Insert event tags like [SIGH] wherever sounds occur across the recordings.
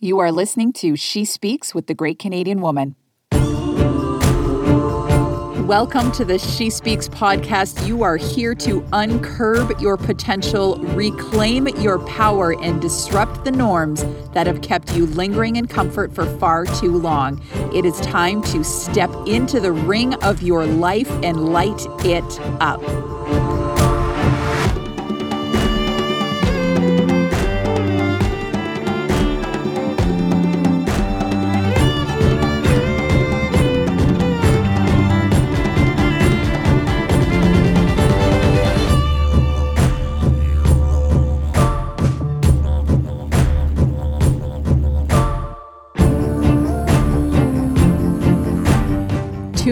You are listening to She Speaks with the Great Canadian Woman. Welcome to the She Speaks podcast. You are here to uncurb your potential, reclaim your power, and disrupt the norms that have kept you lingering in comfort for far too long. It is time to step into the ring of your life and light it up.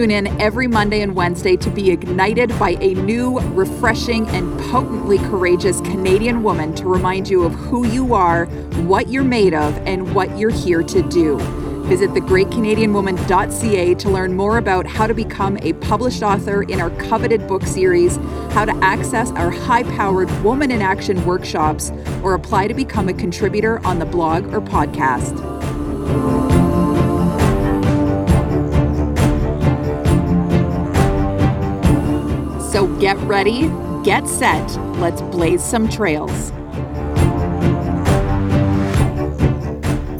Tune in every Monday and Wednesday to be ignited by a new, refreshing, and potently courageous Canadian woman to remind you of who you are, what you're made of, and what you're here to do. Visit thegreatcanadianwoman.ca to learn more about how to become a published author in our coveted book series, how to access our high powered Woman in Action workshops, or apply to become a contributor on the blog or podcast. So get ready, get set, let's blaze some trails.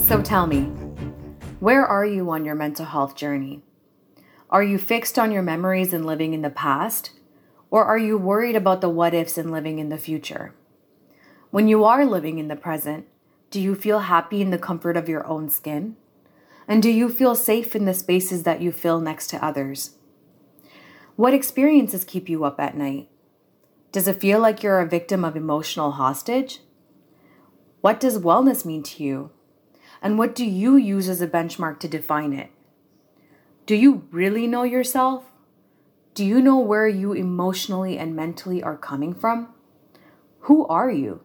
So tell me, where are you on your mental health journey? Are you fixed on your memories and living in the past? Or are you worried about the what ifs and living in the future? When you are living in the present, do you feel happy in the comfort of your own skin? And do you feel safe in the spaces that you fill next to others? What experiences keep you up at night? Does it feel like you're a victim of emotional hostage? What does wellness mean to you? And what do you use as a benchmark to define it? Do you really know yourself? Do you know where you emotionally and mentally are coming from? Who are you?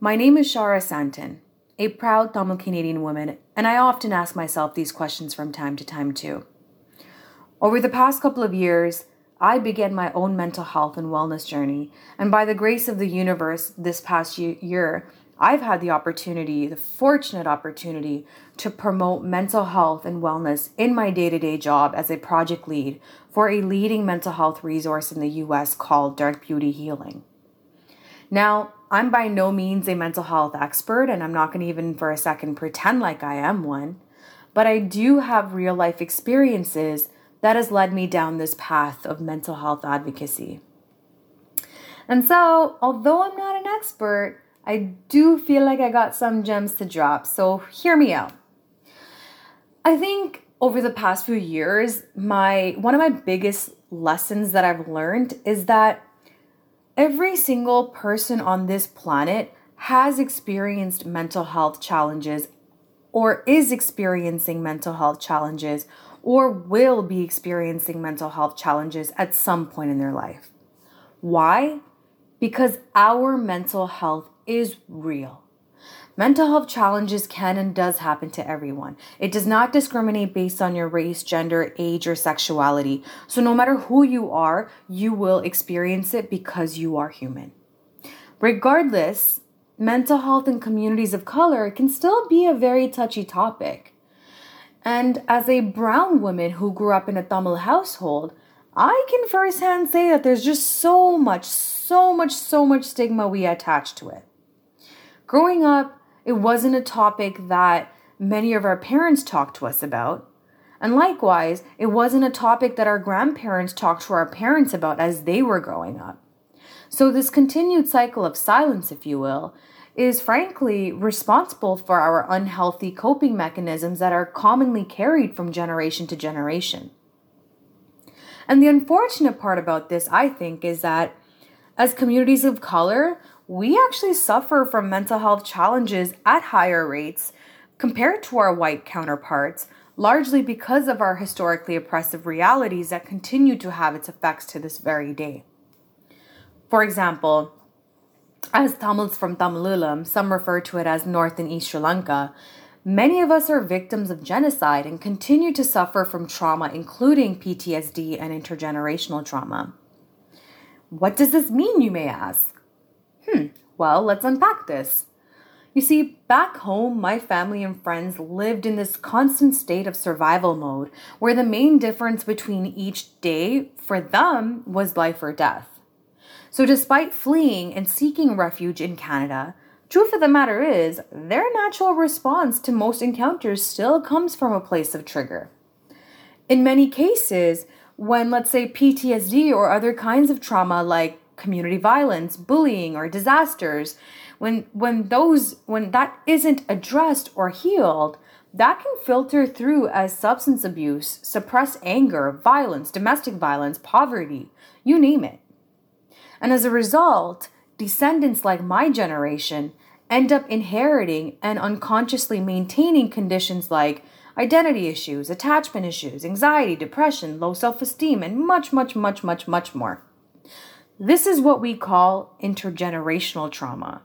My name is Shara Santan, a proud Tamil Canadian woman, and I often ask myself these questions from time to time too. Over the past couple of years, I began my own mental health and wellness journey, and by the grace of the universe, this past year, I've had the opportunity, the fortunate opportunity, to promote mental health and wellness in my day to day job as a project lead for a leading mental health resource in the US called Dark Beauty Healing. Now, I'm by no means a mental health expert, and I'm not going to even for a second pretend like I am one, but I do have real life experiences that has led me down this path of mental health advocacy. And so, although I'm not an expert, I do feel like I got some gems to drop. So, hear me out. I think over the past few years, my one of my biggest lessons that I've learned is that every single person on this planet has experienced mental health challenges or is experiencing mental health challenges or will be experiencing mental health challenges at some point in their life. Why? Because our mental health is real. Mental health challenges can and does happen to everyone. It does not discriminate based on your race, gender, age, or sexuality. So, no matter who you are, you will experience it because you are human. Regardless, mental health in communities of color can still be a very touchy topic. And as a brown woman who grew up in a Tamil household, I can firsthand say that there's just so much, so much, so much stigma we attach to it. Growing up, it wasn't a topic that many of our parents talked to us about. And likewise, it wasn't a topic that our grandparents talked to our parents about as they were growing up. So, this continued cycle of silence, if you will, is frankly responsible for our unhealthy coping mechanisms that are commonly carried from generation to generation. And the unfortunate part about this, I think, is that as communities of color, we actually suffer from mental health challenges at higher rates compared to our white counterparts, largely because of our historically oppressive realities that continue to have its effects to this very day. For example, as Tamils from Tamil Eelam, some refer to it as North and East Sri Lanka, many of us are victims of genocide and continue to suffer from trauma, including PTSD and intergenerational trauma. What does this mean, you may ask? Hmm, well, let's unpack this. You see, back home, my family and friends lived in this constant state of survival mode where the main difference between each day for them was life or death. So, despite fleeing and seeking refuge in Canada, truth of the matter is, their natural response to most encounters still comes from a place of trigger. In many cases, when let's say PTSD or other kinds of trauma like community violence, bullying, or disasters, when when those when that isn't addressed or healed, that can filter through as substance abuse, suppressed anger, violence, domestic violence, poverty, you name it. And as a result, descendants like my generation end up inheriting and unconsciously maintaining conditions like identity issues, attachment issues, anxiety, depression, low self esteem, and much, much, much, much, much more. This is what we call intergenerational trauma.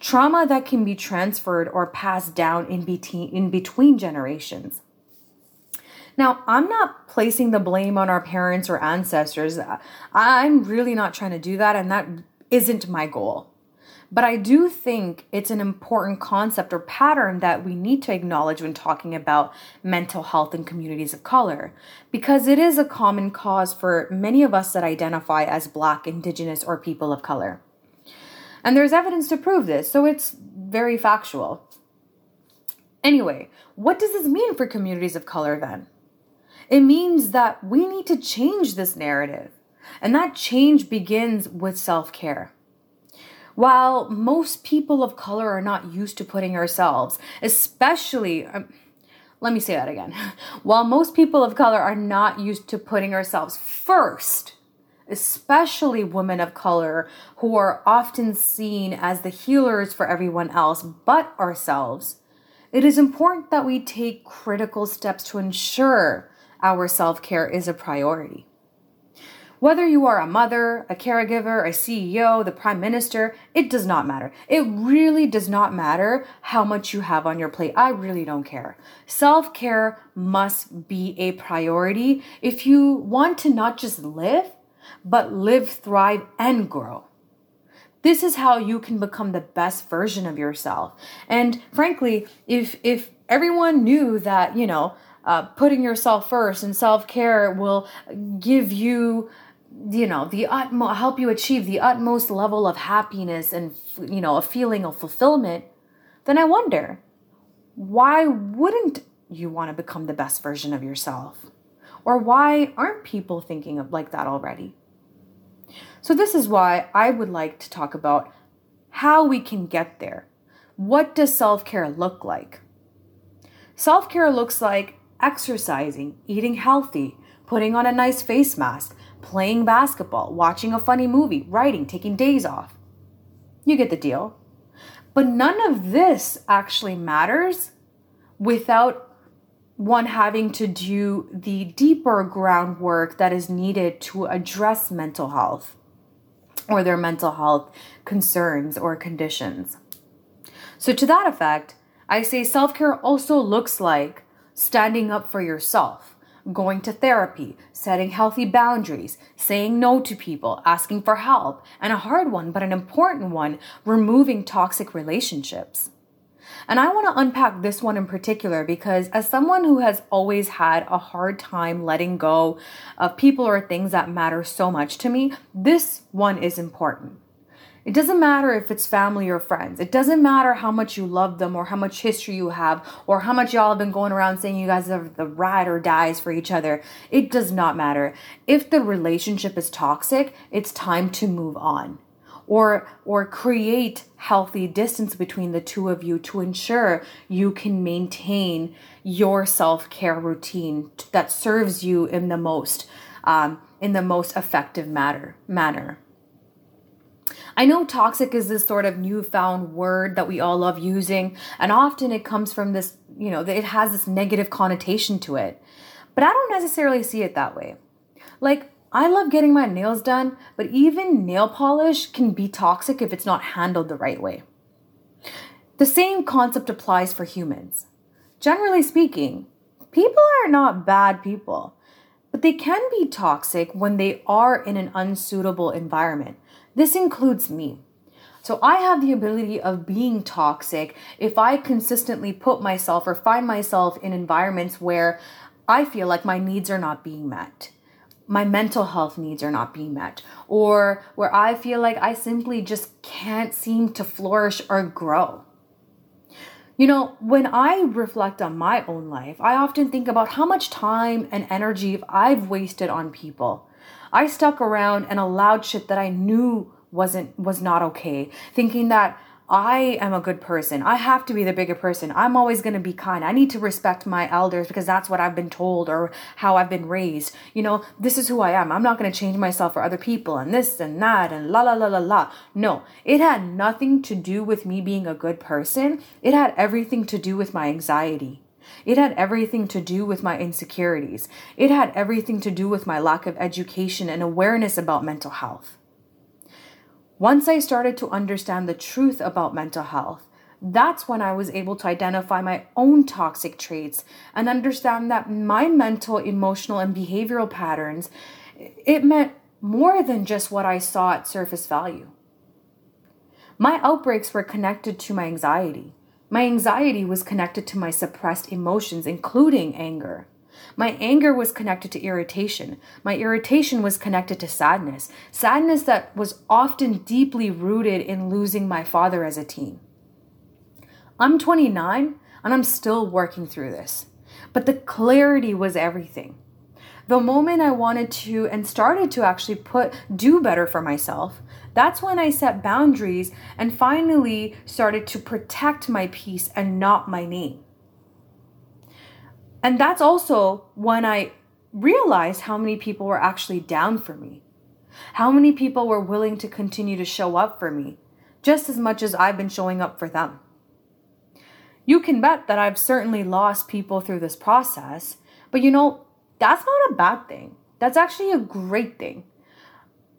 Trauma that can be transferred or passed down in between, in between generations. Now, I'm not placing the blame on our parents or ancestors. I'm really not trying to do that, and that isn't my goal. But I do think it's an important concept or pattern that we need to acknowledge when talking about mental health in communities of color, because it is a common cause for many of us that identify as Black, Indigenous, or people of color. And there's evidence to prove this, so it's very factual. Anyway, what does this mean for communities of color then? It means that we need to change this narrative. And that change begins with self care. While most people of color are not used to putting ourselves, especially, um, let me say that again. [LAUGHS] While most people of color are not used to putting ourselves first, especially women of color who are often seen as the healers for everyone else but ourselves, it is important that we take critical steps to ensure our self care is a priority. Whether you are a mother, a caregiver, a CEO, the prime minister, it does not matter. It really does not matter how much you have on your plate. I really don't care. Self care must be a priority if you want to not just live, but live, thrive, and grow. This is how you can become the best version of yourself. And frankly, if if everyone knew that, you know, uh, putting yourself first and self care will give you you know the utmost help you achieve the utmost level of happiness and you know a feeling of fulfillment then i wonder why wouldn't you want to become the best version of yourself? Or why aren't people thinking of like that already? So this is why i would like to talk about how we can get there. What does self-care look like? Self-care looks like exercising eating healthy putting on a nice face mask playing basketball, watching a funny movie, writing, taking days off. You get the deal. But none of this actually matters without one having to do the deeper groundwork that is needed to address mental health or their mental health concerns or conditions. So, to that effect, I say self care also looks like standing up for yourself going to therapy, setting healthy boundaries, saying no to people, asking for help, and a hard one, but an important one, removing toxic relationships. And I want to unpack this one in particular because, as someone who has always had a hard time letting go of people or things that matter so much to me, this one is important. It doesn't matter if it's family or friends. It doesn't matter how much you love them or how much history you have or how much y'all have been going around saying you guys are the ride or dies for each other. It does not matter. If the relationship is toxic, it's time to move on. Or, or create healthy distance between the two of you to ensure you can maintain your self-care routine that serves you in the most um, in the most effective matter manner I know toxic is this sort of newfound word that we all love using, and often it comes from this, you know, it has this negative connotation to it. But I don't necessarily see it that way. Like, I love getting my nails done, but even nail polish can be toxic if it's not handled the right way. The same concept applies for humans. Generally speaking, people are not bad people, but they can be toxic when they are in an unsuitable environment. This includes me. So I have the ability of being toxic if I consistently put myself or find myself in environments where I feel like my needs are not being met. My mental health needs are not being met, or where I feel like I simply just can't seem to flourish or grow. You know, when I reflect on my own life, I often think about how much time and energy I've wasted on people. I stuck around and allowed shit that I knew wasn't was not okay, thinking that I am a good person. I have to be the bigger person. I'm always going to be kind. I need to respect my elders because that's what I've been told or how I've been raised. You know, this is who I am. I'm not going to change myself for other people and this and that and la la la la la. No, it had nothing to do with me being a good person. It had everything to do with my anxiety. It had everything to do with my insecurities. It had everything to do with my lack of education and awareness about mental health. Once I started to understand the truth about mental health, that's when I was able to identify my own toxic traits and understand that my mental, emotional, and behavioral patterns, it meant more than just what I saw at surface value. My outbreaks were connected to my anxiety. My anxiety was connected to my suppressed emotions, including anger. My anger was connected to irritation. My irritation was connected to sadness. Sadness that was often deeply rooted in losing my father as a teen. I'm 29 and I'm still working through this. But the clarity was everything. The moment I wanted to and started to actually put do better for myself, that's when I set boundaries and finally started to protect my peace and not my name. And that's also when I realized how many people were actually down for me. How many people were willing to continue to show up for me, just as much as I've been showing up for them. You can bet that I've certainly lost people through this process, but you know, that's not a bad thing. That's actually a great thing.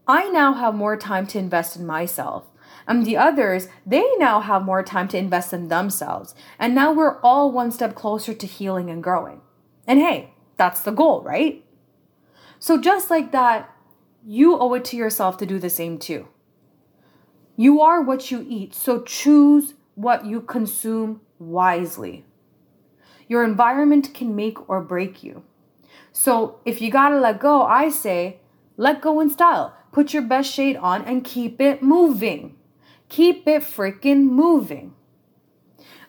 I now have more time to invest in myself. And the others, they now have more time to invest in themselves. And now we're all one step closer to healing and growing. And hey, that's the goal, right? So just like that, you owe it to yourself to do the same too. You are what you eat, so choose what you consume wisely. Your environment can make or break you. So if you gotta let go, I say, let go in style. Put your best shade on and keep it moving. Keep it freaking moving.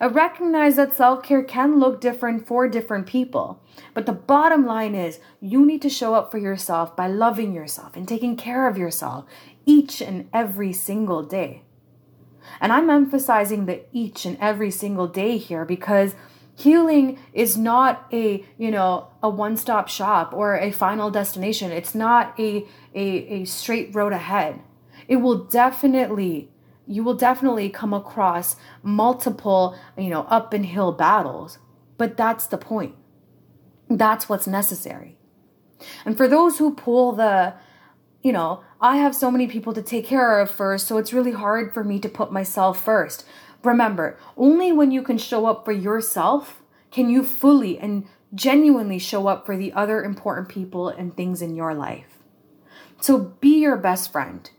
I recognize that self care can look different for different people, but the bottom line is you need to show up for yourself by loving yourself and taking care of yourself each and every single day. And I'm emphasizing the each and every single day here because healing is not a you know a one-stop shop or a final destination it's not a, a, a straight road ahead it will definitely you will definitely come across multiple, you know, up and hill battles. But that's the point. That's what's necessary. And for those who pull the, you know, I have so many people to take care of first, so it's really hard for me to put myself first. Remember, only when you can show up for yourself can you fully and genuinely show up for the other important people and things in your life. So be your best friend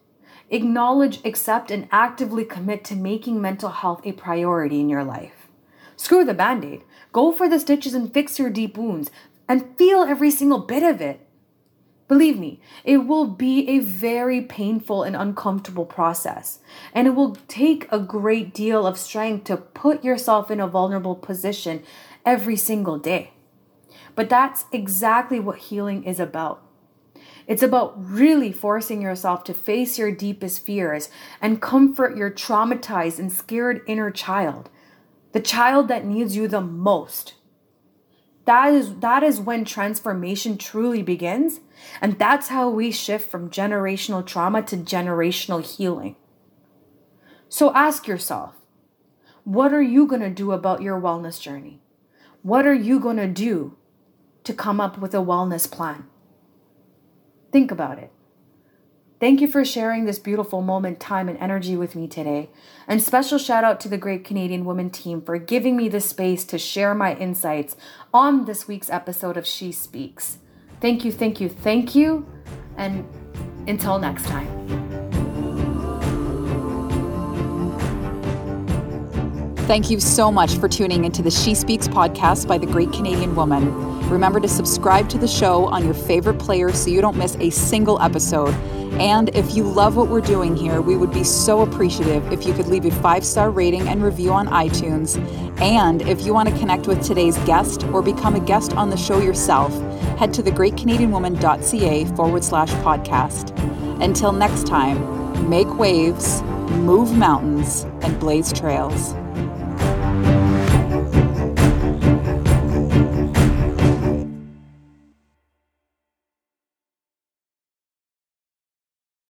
Acknowledge, accept, and actively commit to making mental health a priority in your life. Screw the band aid. Go for the stitches and fix your deep wounds and feel every single bit of it. Believe me, it will be a very painful and uncomfortable process, and it will take a great deal of strength to put yourself in a vulnerable position every single day. But that's exactly what healing is about. It's about really forcing yourself to face your deepest fears and comfort your traumatized and scared inner child, the child that needs you the most. That is, that is when transformation truly begins, and that's how we shift from generational trauma to generational healing. So ask yourself what are you going to do about your wellness journey? What are you going to do to come up with a wellness plan? Think about it. Thank you for sharing this beautiful moment, time, and energy with me today. And special shout out to the Great Canadian Woman team for giving me the space to share my insights on this week's episode of She Speaks. Thank you, thank you, thank you. And until next time. Thank you so much for tuning into the She Speaks podcast by the Great Canadian Woman. Remember to subscribe to the show on your favorite player so you don't miss a single episode. And if you love what we're doing here, we would be so appreciative if you could leave a five star rating and review on iTunes. And if you want to connect with today's guest or become a guest on the show yourself, head to thegreatcanadianwoman.ca forward slash podcast. Until next time, make waves, move mountains, and blaze trails.